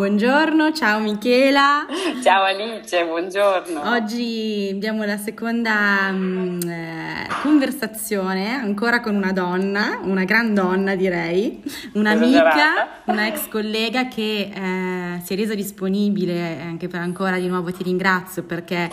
Buongiorno, ciao Michela. Ciao Alice, buongiorno. Oggi abbiamo la seconda mh, eh, conversazione ancora con una donna, una gran donna direi, un'amica, una ex collega che eh, si è resa disponibile anche per ancora di nuovo ti ringrazio perché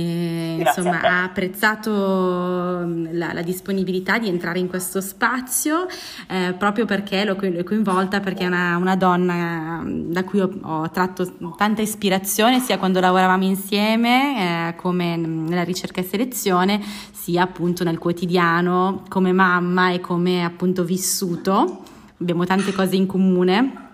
eh, insomma, ha apprezzato mm, la, la, disponibilità di entrare in questo spazio eh, proprio perché l'ho, l'ho, coinvolta, perché è una, una donna mm, da cui ho, ho, tratto tanta ispirazione sia quando lavoravamo insieme eh, come nella ricerca e selezione, sia appunto nel quotidiano come mamma e come appunto vissuto. Abbiamo tante cose in comune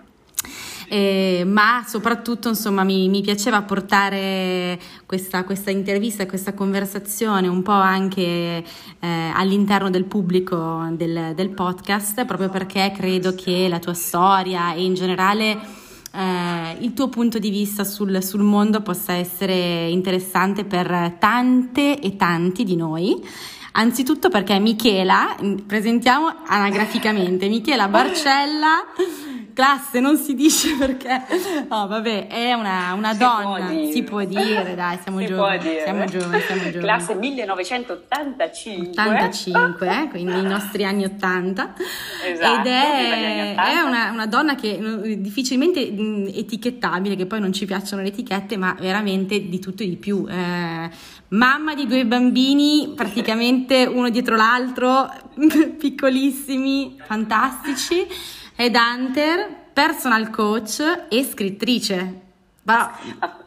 eh, ma soprattutto insomma mi, mi piaceva portare questa, questa, intervista, questa conversazione un po' anche eh, all'interno del pubblico del, del podcast, proprio perché credo che la tua storia e in generale eh, il tuo punto di vista sul, sul, mondo possa essere interessante per tante e tanti di noi. Anzitutto perché Michela, presentiamo anagraficamente, Michela Barcella classe non si dice perché, oh, vabbè, è una, una si donna, può si può dire, dai, siamo giovani, siamo giovani, siamo giovani. Classe 1985. 85, eh, quindi i nostri anni 80. Esatto, Ed è, è una, una, donna che difficilmente etichettabile, che poi non ci piacciono le etichette, ma veramente di tutto e di più. Eh, mamma di due bambini, praticamente uno dietro l'altro, piccolissimi, fantastici headhunter, personal coach e scrittrice. Ma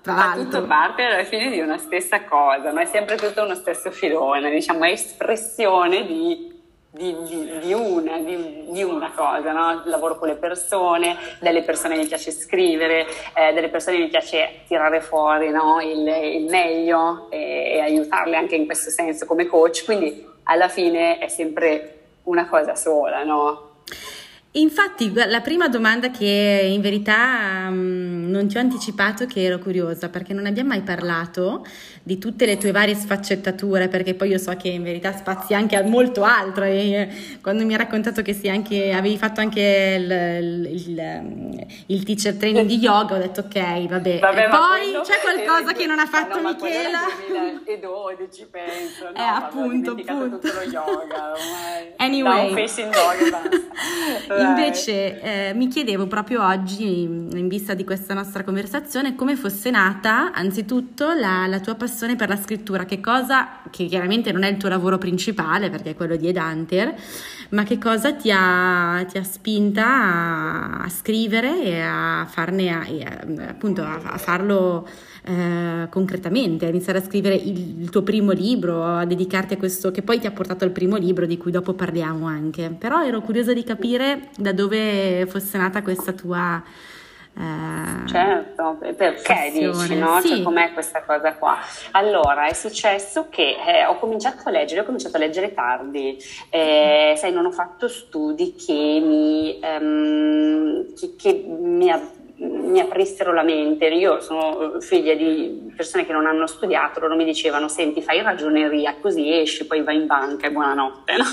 fa tutto parte alla fine di una stessa cosa, ma è sempre tutto uno stesso filone, diciamo, è espressione di, di, di, di una, una, cosa, no? lavoro con le persone, delle persone mi piace scrivere, eh, delle persone mi piace tirare fuori no? il, il, meglio e, e aiutarle anche in questo senso come coach, quindi alla fine è sempre una cosa sola, no? Infatti, la prima domanda che in verità um, non ti ho anticipato che ero curiosa perché non abbiamo mai parlato di tutte le tue varie sfaccettature, perché poi io so che in verità spazi anche a molto altro. E eh, quando mi hai raccontato che anche, avevi fatto anche il, il, il, teacher training di yoga, ho detto ok, vabbè. vabbè poi c'è qualcosa che non ha fatto no, Michela. E 2012 penso. No, eh, appunto, appunto. tutto lo yoga. Anyway. Yoga, Invece eh, mi chiedevo proprio oggi, in vista di questa nostra conversazione, come fosse nata anzitutto la, la tua passione passione per la scrittura, che cosa, che chiaramente non è il tuo lavoro principale perché è quello di Edanter, ma che cosa ti ha, ti ha spinta a, a, scrivere e a farne, a, e appunto a, a farlo eh, concretamente, a iniziare a scrivere il, il, tuo primo libro, a dedicarti a questo che poi ti ha portato al primo libro di cui dopo parliamo anche. Però ero curiosa di capire da dove fosse nata questa tua eh, certo, perché dici, no? Sì. Cioè, com'è questa cosa qua? Allora, è successo che eh, ho cominciato a leggere, ho cominciato a leggere tardi, eh, sai, non ho fatto studi che mi, um, che, che mi mi aprissero la mente. Io sono figlia di persone che non hanno studiato, loro mi dicevano: Senti, fai ragioneria, così esci, poi vai in banca e buonanotte, no?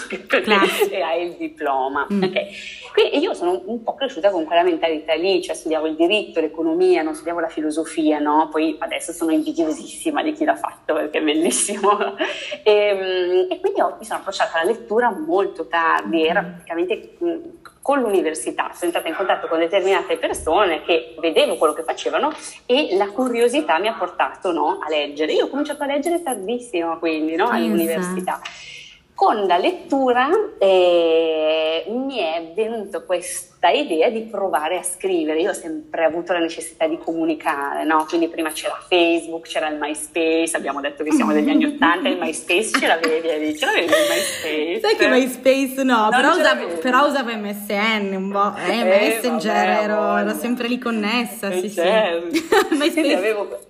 e hai il diploma. Mm. Okay. Quindi io sono un po' cresciuta con quella mentalità lì, cioè studiavo il diritto, l'economia, non studiavo la filosofia, no? Poi adesso sono invidiosissima di chi l'ha fatto perché è bellissimo. e, ehm, e, quindi ho, mi sono approcciata alla lettura molto tardi, era praticamente mm, con l'università, sono entrata in contatto con determinate persone che vedevo quello che facevano e la curiosità mi ha portato no, a leggere. Io ho cominciato a leggere tardissimo, quindi no, all'università. Con la lettura eh, mi è venuta questa idea di provare a scrivere. Io ho sempre avuto la necessità di comunicare, no? Quindi prima c'era Facebook, c'era il MySpace, abbiamo detto che siamo degli anni Ottanta, il MySpace ce l'avevi, ce l'avevi il MySpace? Sai che MySpace no, però usavo, però usavo, MSN un po', eh, eh Messenger, vabbè, ero, ero, sempre lì connessa, sì certo. sì. MySpace. avevo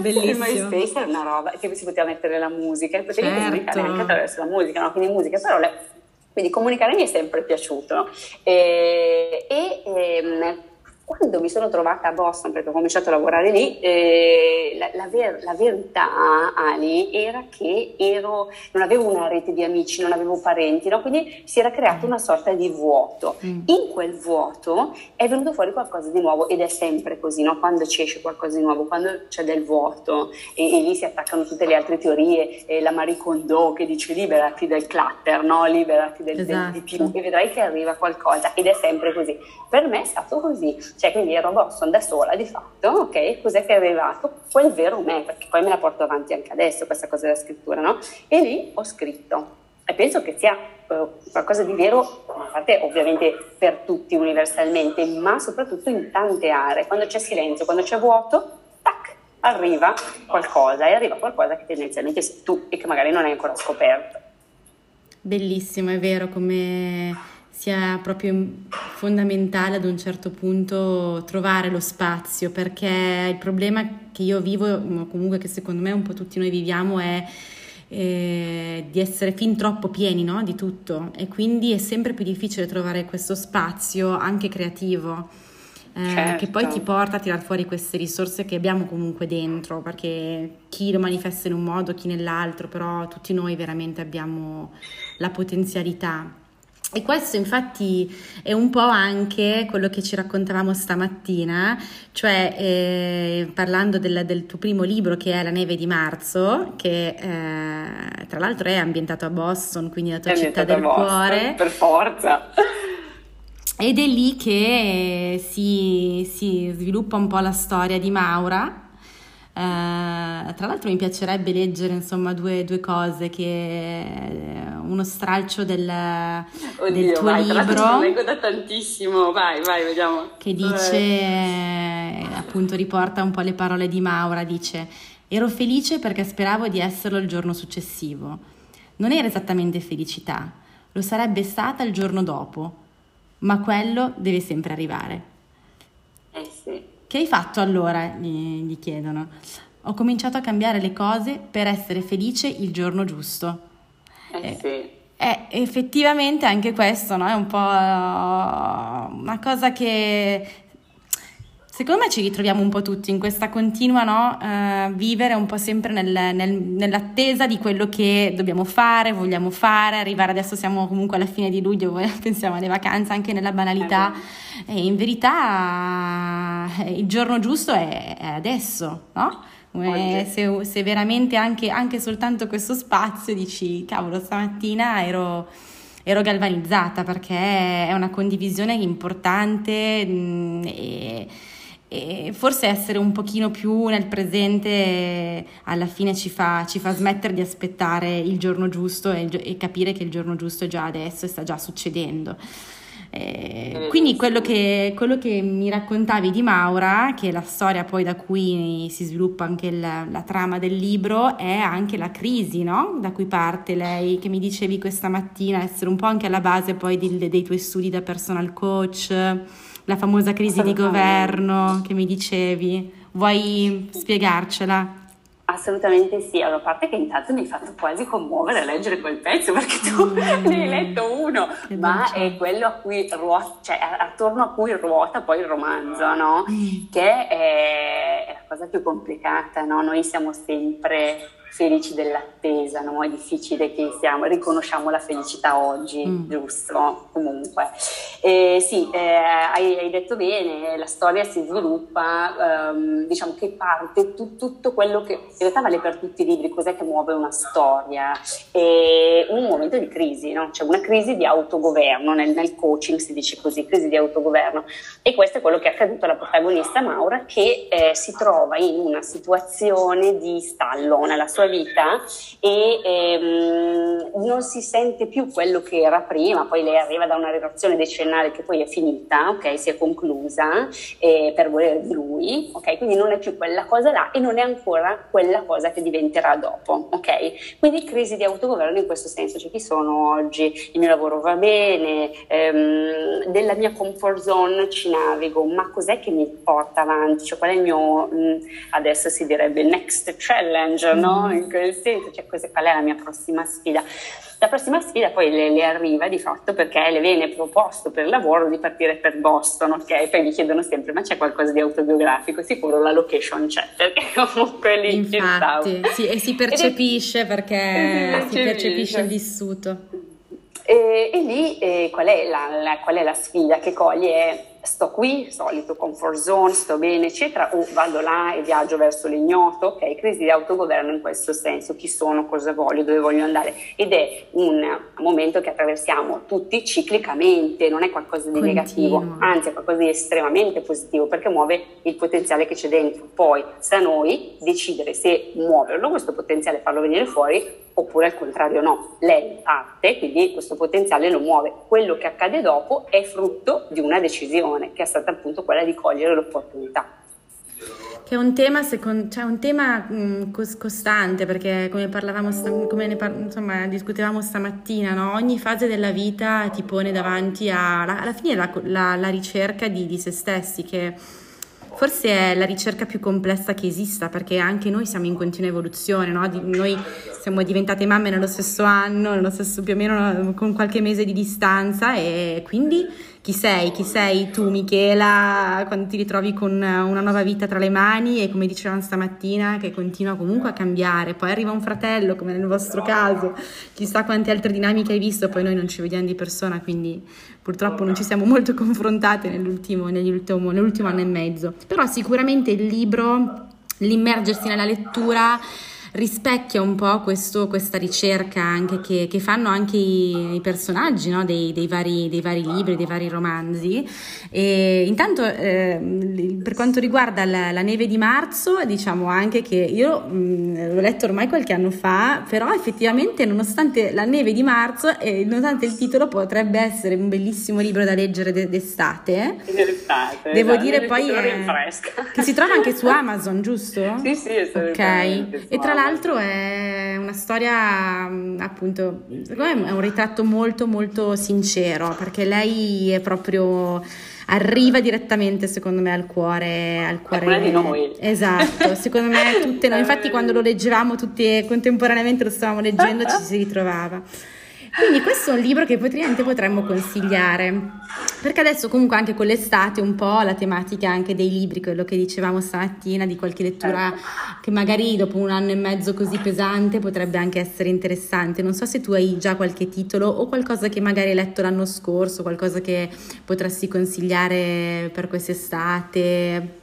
Bellissimo. Il MySpace era una roba che si poteva mettere la musica e potevi certo. comunicare anche attraverso la musica, no? quindi musica, parole. Quindi comunicare mi è sempre piaciuto. E, e, ehm, quando mi sono trovata a Boston, perché ho cominciato a lavorare lì, eh, la, la, ver- la, verità, Ali, era che ero, non avevo una rete di amici, non avevo parenti, no? quindi si era creato una sorta di vuoto. Mm. In quel vuoto è venuto fuori qualcosa di nuovo ed è sempre così, no? quando ci esce qualcosa di nuovo, quando c'è del vuoto e, e lì si attaccano tutte le altre teorie, eh, la Marie Kondo che dice liberati del clutter, no? liberati del, esatto. del di più e vedrai che arriva qualcosa ed è sempre così. Per me è stato così cioè, quindi ero Boston da sola di fatto, ok? Cos'è che è arrivato? Quel vero me, perché poi me la porto avanti anche adesso questa cosa della scrittura, no? E lì ho scritto. E penso che sia uh, qualcosa di vero, a parte ovviamente per tutti universalmente, ma soprattutto in tante aree. Quando c'è silenzio, quando c'è vuoto, tac, arriva qualcosa e arriva qualcosa che tendenzialmente sei tu e che magari non hai ancora scoperto. Bellissimo, è vero come sia proprio fondamentale ad un certo punto trovare lo spazio, perché il problema che io vivo, o comunque che secondo me un po' tutti noi viviamo, è eh, di essere fin troppo pieni no? di tutto e quindi è sempre più difficile trovare questo spazio anche creativo. Eh, certo. Che poi ti porta a tirar fuori queste risorse che abbiamo comunque dentro, perché chi lo manifesta in un modo, chi nell'altro, però tutti noi veramente abbiamo la potenzialità e questo infatti è un po' anche quello che ci raccontavamo stamattina, cioè eh, parlando del, del, tuo primo libro che è La neve di marzo, che eh, tra l'altro è ambientato a Boston, quindi la tua è città del Boston, cuore. Per forza. Ed è lì che si, si sviluppa un po' la storia di Maura, tra l'altro mi piacerebbe leggere insomma due, due cose, che, eh, uno stralcio del, Oddio, del tuo vai, libro. Lo leggo da tantissimo, vai, vai, vediamo. Che dice, eh, appunto riporta un po' le parole di Maura, dice ero felice perché speravo di esserlo il giorno successivo. Non era esattamente felicità, lo sarebbe stata il giorno dopo, ma quello deve sempre arrivare. Eh. Che hai fatto allora? Gli, gli chiedono. Ho cominciato a cambiare le cose per essere felice il giorno giusto. Eh, eh sì. Eh, effettivamente anche questo no? è un po' una cosa che Secondo me ci ritroviamo un po' tutti in questa continua no? uh, vivere un po' sempre nel, nel, nell'attesa di quello che dobbiamo fare, vogliamo fare, arrivare adesso siamo comunque alla fine di luglio, pensiamo alle vacanze anche nella banalità e in verità eh, il giorno giusto è, è adesso, no? Eh, se, se, veramente anche, anche soltanto questo spazio dici cavolo stamattina ero ero galvanizzata perché è una condivisione importante mh, mm, e, e forse essere un pochino più nel presente alla fine ci fa, ci fa smettere di aspettare il giorno giusto e, e, capire che il giorno giusto è già adesso e sta già succedendo. Eh, quindi quello che, quello che, mi raccontavi di Maura, che è la storia poi da cui si sviluppa anche la, la trama del libro, è anche la crisi no? da cui parte lei, che mi dicevi questa mattina, essere un po' anche alla base poi di, dei tuoi studi da personal coach la famosa crisi di governo che mi dicevi. Vuoi spiegarcela? Assolutamente sì, allora, a parte che intanto mi hai fatto quasi commuovere a leggere quel pezzo perché tu mm. ne hai letto uno, che ma dolce. è quello a cui ruota, cioè attorno a cui ruota poi il romanzo, no? Mm. Che è, è la cosa più complicata, no? Noi siamo sempre felici dell'attesa, no? È difficile che siamo, riconosciamo la felicità oggi, mm. giusto? Comunque. Eh, sì, eh, hai, hai, detto bene, la storia si sviluppa, ehm, diciamo che parte tu, tutto quello che, in realtà vale per tutti i libri, cos'è che muove una storia? È un momento di crisi, no? C'è una crisi di autogoverno, nel, nel coaching si dice così, crisi di autogoverno. E questo è quello che è accaduto alla protagonista Maura che eh, si trova in una situazione di stallo nella sua vita e ehm, non si sente più quello che era prima, poi lei arriva da una relazione decennale che poi è finita, ok, si è conclusa eh, per volere di lui, ok, quindi non è più quella cosa là e non è ancora quella cosa che diventerà dopo, ok? Quindi crisi di autogoverno in questo senso, cioè chi sono oggi, il mio lavoro va bene, ehm, della mia comfort zone ci navigo, ma cos'è che mi porta avanti? Cioè qual è il mio, mh, adesso si direbbe next challenge, no? No? In quel senso, cioè questa, qual è la mia prossima sfida? La prossima sfida poi le, le, arriva di fatto perché le viene proposto per lavoro di partire per Boston, ok? Poi mi chiedono sempre, ma c'è qualcosa di autobiografico? Sicuro la location c'è, perché comunque lì Infatti, sì, e si percepisce perché si percepisce il vissuto. E, e lì eh, qual, è la, la, qual, è la, sfida che coglie? È sto qui, solito comfort zone, sto bene, eccetera, o vado là e viaggio verso l'ignoto, ok? Crisi di autogoverno in questo senso, chi sono, cosa voglio, dove voglio andare. Ed è un momento che attraversiamo tutti ciclicamente, non è qualcosa di Continuo. negativo, anzi è qualcosa di estremamente positivo perché muove il potenziale che c'è dentro. Poi sta a noi decidere se muoverlo, questo potenziale, farlo venire fuori oppure al contrario no, lei parte, quindi questo potenziale lo muove. Quello che accade dopo è frutto di una decisione, che è stata appunto quella di cogliere l'opportunità. Che è un tema, secondo, cioè un tema mh, costante, perché come parlavamo, come par- insomma, discutevamo stamattina, no? ogni fase della vita ti pone davanti a, alla fine la, la, la ricerca di, di se stessi, che forse è la ricerca più complessa che esista perché anche noi siamo in continua evoluzione, no? noi siamo diventate mamme nello stesso anno, nello stesso più o meno con qualche mese di distanza e quindi chi sei, chi sei tu Michela quando ti ritrovi con una nuova vita tra le mani e come dicevamo stamattina che continua comunque a cambiare, poi arriva un fratello come nel vostro caso, chissà quante altre dinamiche hai visto, poi noi non ci vediamo di persona quindi purtroppo non ci siamo molto confrontate nell'ultimo, nell'ultimo, nell'ultimo anno e mezzo, però sicuramente il libro, l'immergersi nella lettura rispecchia un po' questo, questa ricerca anche che, che, fanno anche i, i personaggi no? dei, dei, vari, dei, vari, libri, dei vari romanzi. E intanto eh, per quanto riguarda la, la, neve di marzo, diciamo anche che io mh, l'ho letto ormai qualche anno fa, però effettivamente nonostante la neve di marzo e nonostante il titolo potrebbe essere un bellissimo libro da leggere d'estate. D'estate. Devo esatto, dire poi è, che si trova anche su Amazon, giusto? Sì, sì, Ok. E tra l'altro è una storia, appunto, secondo me è un ritratto molto molto sincero, perché lei è proprio arriva direttamente secondo me al cuore al cuore di noi. Esatto secondo me tutte noi. Infatti quando lo leggevamo tutti contemporaneamente lo stavamo leggendo ci si ritrovava. Quindi questo è un libro che praticamente potremmo consigliare, perché adesso comunque anche con l'estate un po' la tematica anche dei libri, quello che dicevamo stamattina, di qualche lettura che magari dopo un anno e mezzo così pesante potrebbe anche essere interessante. Non so se tu hai già qualche titolo o qualcosa che magari hai letto l'anno scorso, qualcosa che potresti consigliare per quest'estate,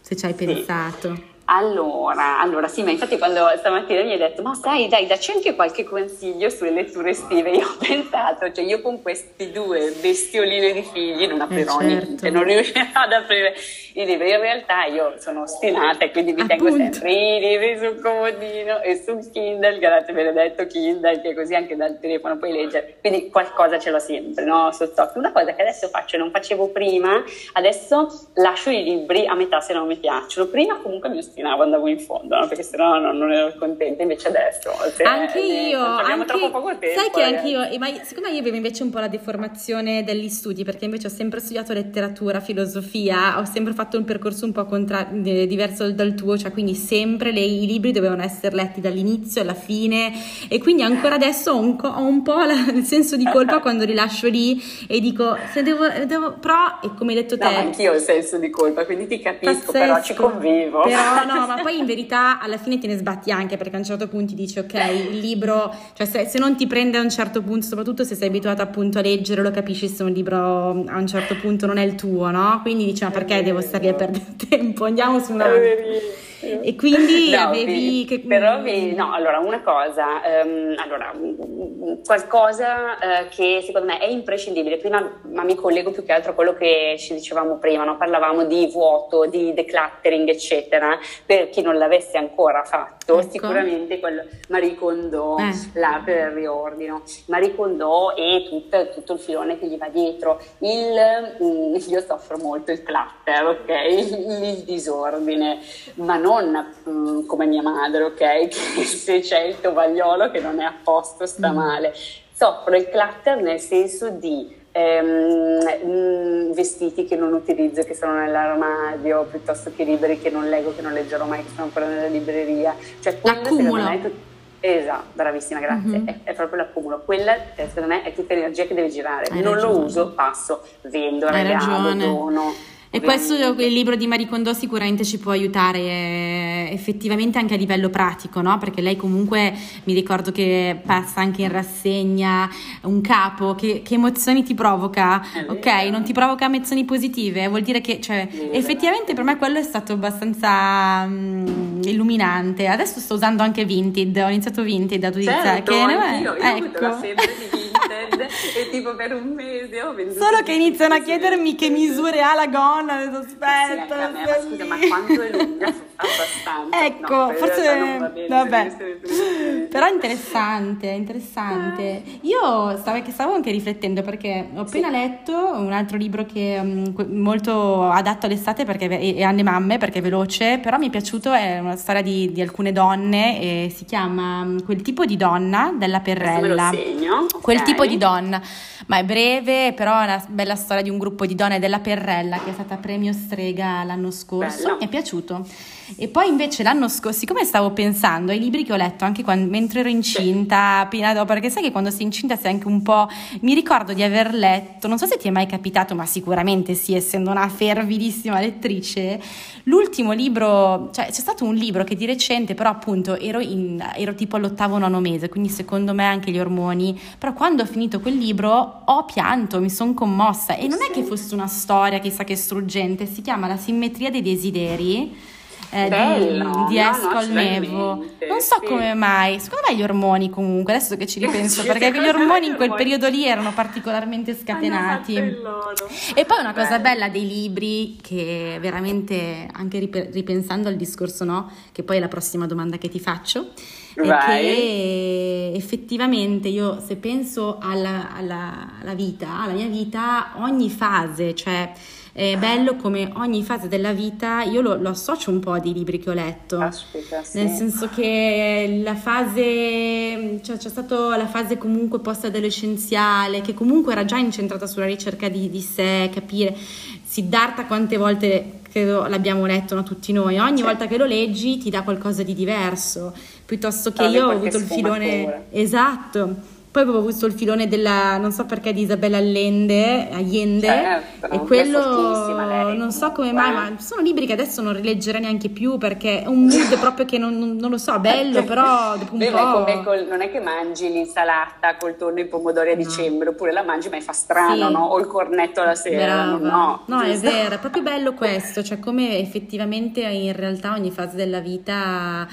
se ci hai pensato. Allora, allora, sì, ma infatti quando stamattina mi hai detto, ma sai, dai, dacci anche qualche consiglio sulle letture estive, io ho pensato, cioè io con questi due bestioline di figli non aprirò eh certo. niente, non riuscirò ad aprire i libri, in realtà io sono ostinata e quindi mi Appunto. tengo sempre i libri sul comodino e sul Kindle, grazie benedetto Kindle, che così anche dal telefono puoi leggere, quindi qualcosa ce l'ho sempre, no, sott'occhio. Una cosa che adesso faccio e non facevo prima, adesso lascio i libri a metà se non mi piacciono, prima comunque mi ostinavo, andavo in fondo, no? perché sennò non, non ero contenta. Invece adesso, anche io, abbiamo anche, troppo poco tempo. Sai che eh. anche io, ma secondo me io avevo invece un po' la deformazione degli studi, perché invece ho sempre studiato letteratura, filosofia, ho sempre fatto un percorso un po' contra- diverso dal tuo, cioè quindi sempre le, i libri dovevano essere letti dall'inizio alla fine e quindi ancora adesso ho un, ho un po' la, il senso di colpa quando rilascio lì e dico se devo, devo però e come hai detto te... No, anch'io ho il senso di colpa, quindi ti capisco, pazzesco, però ci convivo. Però no, ma poi in verità alla fine te ne sbatti anche perché a un certo punto ti dici ok, il libro, cioè se, se, non ti prende a un certo punto, soprattutto se sei abituato appunto a leggere, lo capisci se un libro a un certo punto non è il tuo, no? Quindi dici ma perché devo stare lì a perdere tempo? Andiamo su una... E quindi no, avevi... Che... Però vi... no, allora una cosa, um, allora, qualcosa uh, che secondo me è imprescindibile, prima ma mi collego più che altro a quello che ci dicevamo prima, no? parlavamo di vuoto, di decluttering eccetera, per chi non l'avesse ancora fatto, ecco. sicuramente quello Marie Kondo, eh. l'arte del riordino, Marie Kondo e tutto, tutto, il filone che gli va dietro, il, mm, io soffro molto il clutter, ok, il, il disordine, ma non non mh, mm, come mia madre, ok? Che se c'è il tovagliolo che non è a posto sta mm. male. Soffro il clutter nel senso di ehm, vestiti che non utilizzo, che sono nell'armadio, piuttosto che libri che non leggo, che non leggerò mai, che sono ancora nella libreria. Cioè, L'accumulo. Esatto, bravissima, grazie. Mm-hmm. È, è, proprio l'accumulo. Quella, secondo me, è tutta energia che deve girare. Hai non ragione. lo uso, passo, vendo, regalo, dono. E questo il libro di Marie Kondo sicuramente ci può aiutare eh, effettivamente anche a livello pratico, no? Perché lei comunque mi ricordo che passa anche in rassegna un capo, che, che emozioni ti provoca? Ok, non ti provoca emozioni positive, vuol dire che cioè, effettivamente per me quello è stato abbastanza um, illuminante. Adesso sto usando anche Vinted, ho iniziato Vinted da utilizzare. Certo, che io, io ecco. febbre di Vinted e tipo per un mese ho venduto. Solo che iniziano a chiedermi che misure ha la gonna aspetta. Sì, me, ma scusa, ma quanto è lunga? Abbastanza. Ecco, no, forse... Bene, vabbè. Però interessante, interessante. Io stavo, stavo, anche riflettendo perché ho appena sì. letto un altro libro che è um, molto adatto all'estate perché, e, alle mamme perché è veloce, però mi è piaciuto, è una storia di, di alcune donne e si chiama um, Quel tipo di donna della Perrella. Segno, Quel tipo di donna, ma è breve, però è una bella storia di un gruppo di donne della Perrella che è stata premio Strega l'anno scorso. Bello. Mi è piaciuto. E poi invece l'anno scorso, siccome stavo pensando ai libri che ho letto anche quando, mentre ero incinta, appena dopo, perché sai che quando sei incinta sei anche un po'... Mi ricordo di aver letto, non so se ti è mai capitato, ma sicuramente sì, essendo una fervidissima lettrice, l'ultimo libro, cioè c'è stato un libro che di recente, però appunto ero, in, ero tipo all'ottavo nono mese, quindi secondo me anche gli ormoni, però quando ho finito quel libro ho pianto, mi sono commossa. E non è che fosse una storia chissà che struggente, si chiama La simmetria dei desideri eh, Bello, di, di Escol no, Nevo. Non so sì. come mai, secondo me gli ormoni comunque, adesso che ci ripenso, sì, perché gli ormoni in quel periodo lì erano particolarmente scatenati. E poi una Bello. cosa bella dei libri che veramente, anche ripensando al discorso, no, che poi è la prossima domanda che ti faccio, Vai. è che effettivamente io se penso alla, alla, alla vita, alla mia vita, ogni fase, cioè è bello come ogni fase della vita, io lo, lo associo un po' ai libri che ho letto, Aspetta, sì. nel senso che la fase, cioè c'è stata la fase comunque post-adolescenziale, che comunque era già incentrata sulla ricerca di, di sé, capire, Siddhartha quante volte credo l'abbiamo letto no, tutti noi, ogni certo. volta che lo leggi ti dà qualcosa di diverso, piuttosto che Trovi io ho avuto il filone... Esatto poi avevo avuto il filone della, non so perché, di Isabella Allende, Allende certo, e quello non so come mai, ma sono libri che adesso non rileggerei neanche più perché è un mood proprio che non, non, non lo so, bello, però dopo un Beh, po'... Col, non è che mangi l'insalata col tonno e i pomodori a no. dicembre, oppure la mangi ma fa strano, sì. no? O il cornetto alla sera, Brava. no? No, è vero, è proprio bello questo, cioè come effettivamente in realtà ogni fase della vita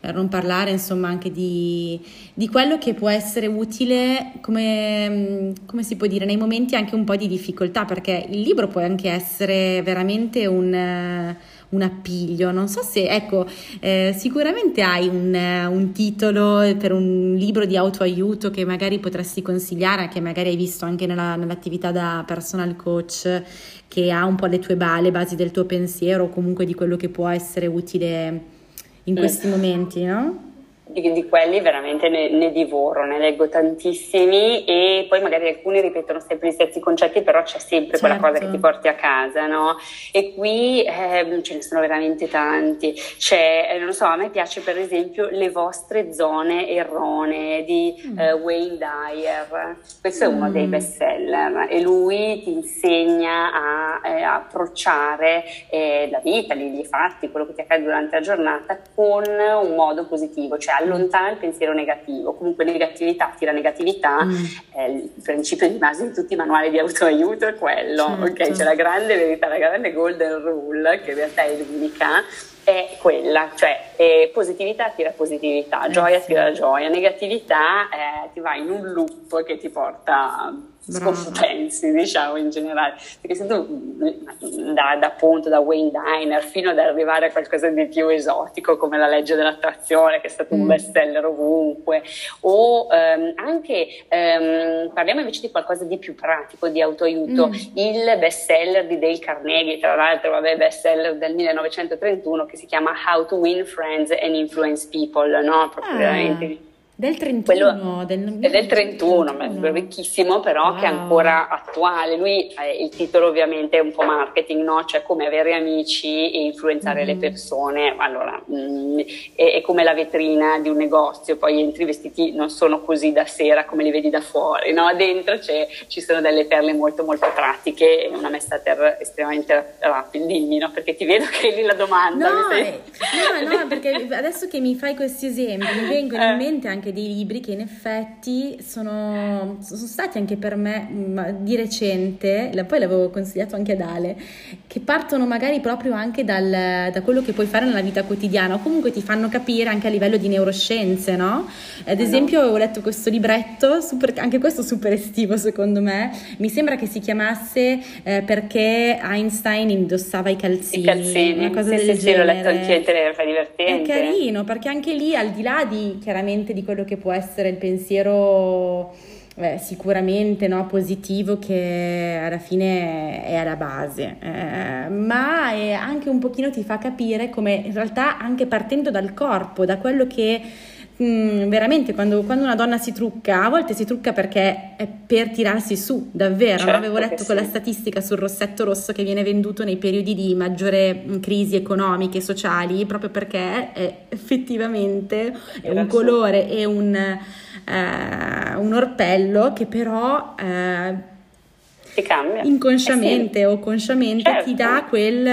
per non parlare insomma anche di, di quello che può essere utile come, come, si può dire nei momenti anche un po' di difficoltà perché il libro può anche essere veramente un, un appiglio. Non so se ecco eh, sicuramente hai un, un, titolo per un libro di autoaiuto che magari potresti consigliare che magari hai visto anche nella, nell'attività da personal coach che ha un po' le tue le basi del tuo pensiero o comunque di quello che può essere utile in questi momenti, no? Di, di quelli veramente ne, ne, divoro, ne leggo tantissimi e poi magari alcuni ripetono sempre gli stessi concetti, però c'è sempre certo. quella cosa che ti porti a casa, no? E qui eh, ce ne sono veramente tanti. C'è, eh, non so, a me piace per esempio Le vostre zone erronee di mm. eh, Wayne Dyer. Questo è uno mm. dei best seller e lui ti insegna a, eh, approcciare eh, la vita, gli fatti, quello che ti accade durante la giornata con un modo positivo, cioè allontana il pensiero negativo, comunque negatività tira negatività, mm. eh, il principio di base di tutti i manuali di autoaiuto è quello, certo. ok? C'è la grande verità, la grande golden rule, che in realtà è l'unica, è quella, cioè eh, positività attira positività, eh, gioia attira sì. gioia, negatività eh, ti va in un loop che ti porta scompensi, diciamo in generale. Perché se tu da, da appunto da Wayne Diner fino ad arrivare a qualcosa di più esotico come la legge dell'attrazione, che è stato mm. un best seller ovunque, o um, anche um, parliamo invece di qualcosa di più pratico, di autoaiuto, mm. il best seller di Dale Carnegie, tra l'altro, vabbè, best seller del 1931 che si chiama How to Win Friends and Influence People, no? Proprio ah. veramente Del 31, Quello, del, è del 31, 31. vecchissimo però wow. che è ancora attuale. Lui, eh, il titolo ovviamente è un po' marketing, no? Cioè come avere amici e influenzare mm. le persone. Allora, mm, è, è, come la vetrina di un negozio, poi entri i vestiti non sono così da sera come li vedi da fuori, no? Dentro ci sono delle perle molto molto pratiche e una messa a terra estremamente rapida, dimmi, no? Perché ti vedo che è lì la domanda. No, eh, no, no, perché adesso che mi fai questi esempi mi vengono in eh. mente anche anche dei libri che in effetti sono, sono stati anche per me di recente, poi l'avevo consigliato anche ad Ale, che partono magari proprio anche dal, da quello che puoi fare nella vita quotidiana o comunque ti fanno capire anche a livello di neuroscienze, no? Ad esempio avevo letto questo libretto, super, anche questo super estivo secondo me, mi sembra che si chiamasse eh, perché Einstein indossava i calzini, I calzini. una cosa sì, del sì, genere. Sì, l'ho letto anche, fa divertente. È carino perché anche lì al di là di chiaramente di quello quello che può essere il pensiero eh, sicuramente no, positivo che alla fine è alla base, eh, ma anche un pochino ti fa capire come in realtà anche partendo dal corpo, da quello che Mm, veramente quando, quando, una donna si trucca, a volte si trucca perché è per tirarsi su, davvero. Certo Avevo letto quella sì. statistica sul rossetto rosso che viene venduto nei periodi di maggiore mm, crisi economiche e sociali, proprio perché è effettivamente è un colore e un, eh, un orpello che però... Eh, cambia. inconsciamente eh sì. o consciamente certo. ti dà quel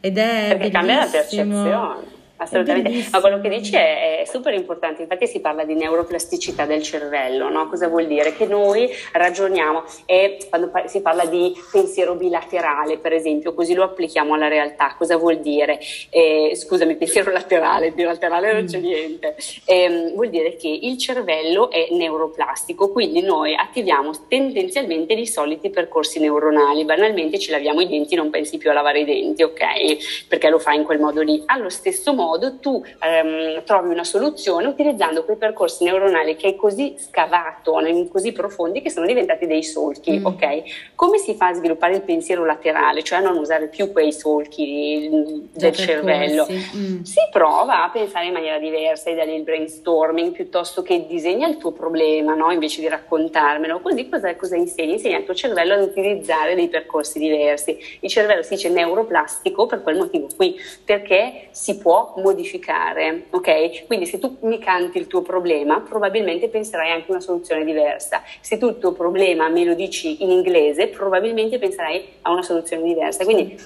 ed è perché cambia la percezione Assolutamente, ma quello che dici è, è, super importante, infatti si parla di neuroplasticità del cervello, no? cosa vuol dire? Che noi ragioniamo e quando si parla di pensiero bilaterale, per esempio, così lo applichiamo alla realtà, cosa vuol dire? Eh, scusami, pensiero laterale, bilaterale non c'è mm. niente, eh, vuol dire che il cervello è neuroplastico, quindi noi attiviamo tendenzialmente i soliti percorsi neuronali, banalmente ci laviamo i denti, non pensi più a lavare i denti, ok? Perché lo fai in quel modo lì. Allo stesso modo modo tu ehm, trovi una soluzione utilizzando quei percorsi neuronali che hai così scavato, così profondi che sono diventati dei solchi, mm. ok? Come si fa a sviluppare il pensiero laterale, cioè a non usare più quei solchi mm, del cervello? Mm. Si prova a pensare in maniera diversa, hai dare il brainstorming piuttosto che disegna il tuo problema, no? Invece di raccontarmelo, così cosa, cosa insegni? Insegni al tuo cervello ad utilizzare dei percorsi diversi. Il cervello si dice neuroplastico per quel motivo qui, perché si può modificare, ok? Quindi se tu mi canti il tuo problema, probabilmente penserai anche una soluzione diversa. Se tu il tuo problema me lo dici in inglese, probabilmente penserai a una soluzione diversa. Quindi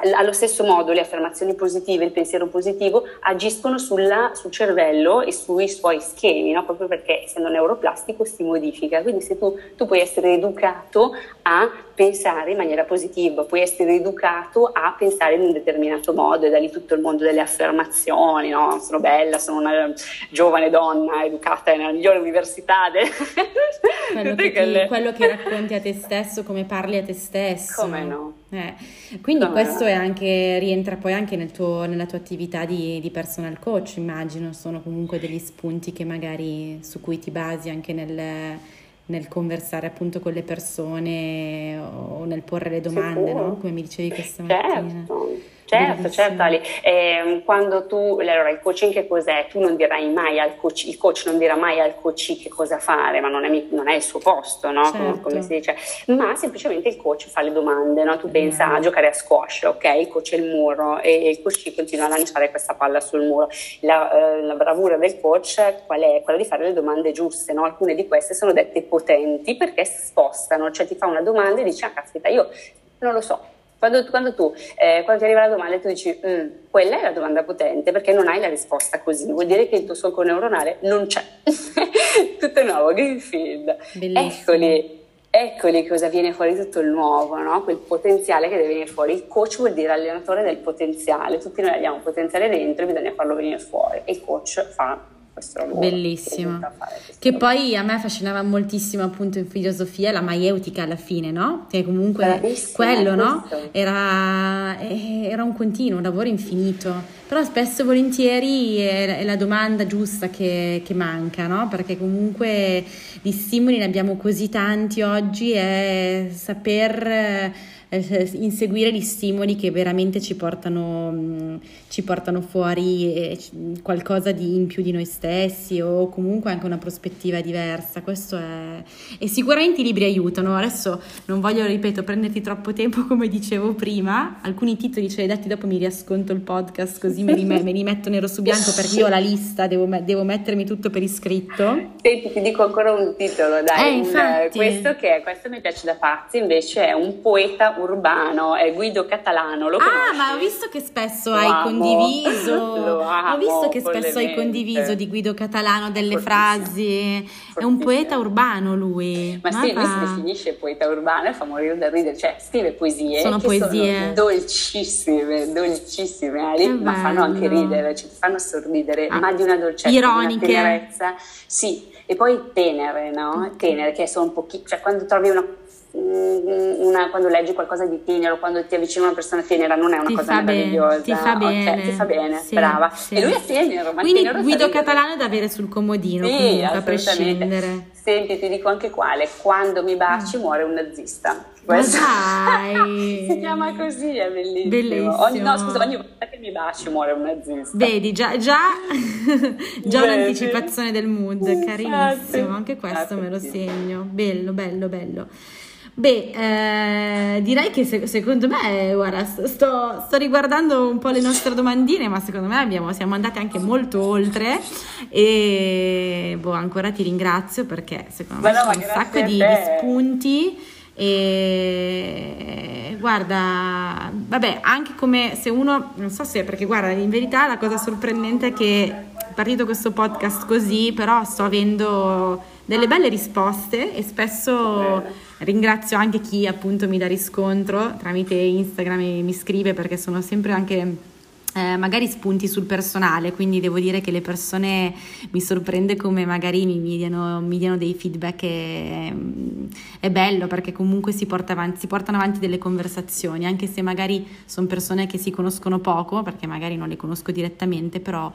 allo stesso modo le affermazioni positive, il pensiero positivo agiscono sulla, sul cervello e sui suoi schemi, no? proprio perché essendo neuroplastico si modifica. Quindi se tu, tu, puoi essere educato a pensare in maniera positiva, puoi essere educato a pensare in un determinato modo e da lì tutto il mondo delle affermazioni, no? sono bella, sono una giovane donna educata nella migliore università. De... Quello, che ti, quello che racconti a te stesso, come parli a te stesso. Come no? Eh, quindi no, questo. Anche, rientra poi anche nel tuo, nella tua attività di, di, personal coach, immagino, sono comunque degli spunti che magari su cui ti basi anche nel, nel conversare appunto con le persone o nel porre le domande, no? come mi dicevi questa mattina. Certo. Certo, Ali. Eh, quando tu, allora il coaching che cos'è? Tu non dirai mai al coach, il coach non dirà mai al coach che cosa fare, ma non è, non è il suo posto, no? Certo. Come, come, si dice, ma semplicemente il coach fa le domande, no? Tu pensa a giocare a squash, ok? Il coach è il muro e il coach continua a lanciare questa palla sul muro. La, eh, la bravura del coach qual è? Quella di fare le domande giuste, no? Alcune di queste sono dette potenti perché spostano, cioè ti fa una domanda e dici, ah caspita, io non lo so, quando, quando tu, eh, quando ti arriva la domanda e tu dici, mm, quella è la domanda potente perché non hai la risposta così, vuol dire che il tuo solco neuronale non c'è. tutto nuovo, Greenfield. Eccoli, eccoli cosa viene fuori tutto il nuovo, no? quel potenziale che deve venire fuori. Il coach vuol dire allenatore del potenziale, tutti noi abbiamo un potenziale dentro e bisogna farlo venire fuori e il coach fa questo lavoro. Bellissimo. Che, che poi a me affascinava moltissimo appunto in filosofia la maieutica alla fine, no? Che comunque Bravissima, quello, no? Era, eh, era, un continuo, un lavoro infinito. Però spesso e volentieri è, è la domanda giusta che, che, manca, no? Perché comunque di stimoli ne abbiamo così tanti oggi e saper eh, inseguire gli stimoli che veramente ci portano, mh, mm, ci portano fuori eh, qualcosa di in più di noi stessi o comunque anche una prospettiva diversa. Questo è... E sicuramente i libri aiutano. Adesso non voglio, ripeto, prenderti troppo tempo come dicevo prima. Alcuni titoli ce li hai detti, dopo mi riasconto il podcast così me li, me li metto nero su bianco perché io ho la lista, devo, devo mettermi tutto per iscritto. Senti, ti dico ancora un titolo, dai. Eh, un, questo, che, questo mi piace da pazzi, invece è un poeta urbano, è Guido Catalano. Lo ah, ma ho visto che spesso lo hai amo. condiviso. Lo amo, ho visto che spesso hai condiviso di Guido Catalano delle frasi. Fortissimo. È un poeta urbano lui. Ma, ma sì, lui si definisce poeta urbano e fa morire da ridere, cioè scrive poesie. Sono poesie. Sono dolcissime, dolcissime, eh, ma fanno anche ridere, cioè fanno sorridere, ah, ma di una dolcezza, ironiche. Di una tenerezza. Sì, e poi tenere, no? Tenere, che sono pochi, cioè quando trovi una una, quando leggi qualcosa di tenero, quando ti avvicina una persona tenera, non è una ti cosa meravigliosa. ti fa bene. Okay, ti fa bene, sì, brava. Sì. E lui è tenero. Ma Quindi tenero Guido Catalano è da avere sul comodino, sì, comunque, a prescindere. Senti, ti dico anche quale. Quando mi baci mm. muore un nazista. Questo si chiama così, è bellissimo. bellissimo. Ogni, no, scusa, ogni volta che mi baci muore un nazista. Vedi, già, già, già l'anticipazione del mood, carinissimo. Anche questo me lo segno. Bello, bello, bello. Beh, eh, direi che se, secondo me, guarda, sto, sto, riguardando un po' le nostre domandine, ma secondo me abbiamo, siamo andati anche molto oltre e boh, ancora ti ringrazio perché secondo me sono un sacco di, di spunti e guarda, vabbè, anche come se uno, non so se, perché guarda, in verità la cosa sorprendente è che è partito questo podcast così, però sto avendo delle belle risposte e spesso ringrazio anche chi appunto mi dà riscontro tramite Instagram e mi scrive perché sono sempre anche eh, magari spunti sul personale, quindi devo dire che le persone mi sorprende come magari mi, diano, mi diano, dei feedback e, mm, è bello perché comunque si, porta avanti, si, portano avanti delle conversazioni, anche se magari sono persone che si conoscono poco, perché magari non le conosco direttamente, però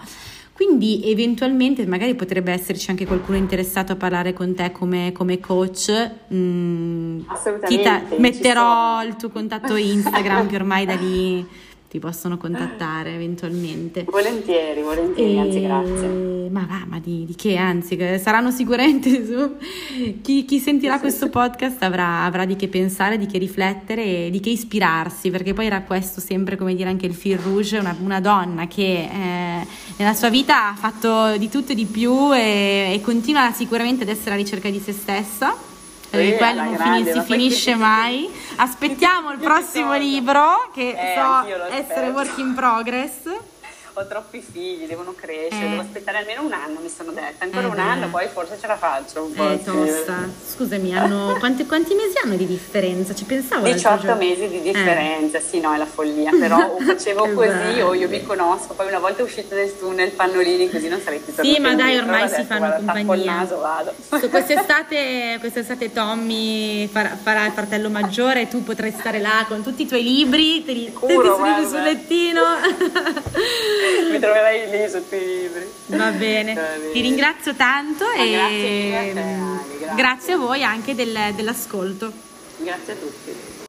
quindi eventualmente magari potrebbe esserci anche qualcuno interessato a parlare con te come, come coach. Mm, Assolutamente. Ta- metterò il tuo contatto Instagram che ormai da lì ti possono contattare eventualmente. Volentieri, volentieri, e... anzi grazie. Ma va, ma di, di che? Anzi, saranno sicuramente su... chi, chi, sentirà questo podcast avrà, avrà, di che pensare, di che riflettere e di che ispirarsi, perché poi era questo sempre, come dire, anche il fil rouge, una, una donna che eh, nella sua vita ha fatto di tutto e di più e, e continua sicuramente ad essere alla ricerca di se stessa perché quello non grande, si finisce mai. Aspettiamo il prossimo libro che eh, so essere work in progress ho troppi figli, devono crescere, eh. devo aspettare almeno un anno, mi sono detta, ancora eh, un anno, poi forse ce la faccio un po'. Eh, tosta. Scusami, hanno, quanti, quanti, mesi hanno di differenza? Ci pensavo 18 mesi di differenza, eh. sì, no, è la follia, però facevo così o io mi conosco, poi una volta uscita del tunnel, pannolini, così non sarei più Sì, ma dai, ormai si fanno guarda, compagnia. Naso, vado. So, quest'estate, quest'estate Tommy farà, farà, il fratello maggiore, tu potrai stare là con tutti i tuoi libri, te li, Sicuro, te li sul lettino. mi troverai lì sotto i libri. Va bene, ti ringrazio tanto Ma e grazie a, te, grazie. grazie a voi anche del, dell'ascolto. Grazie a tutti.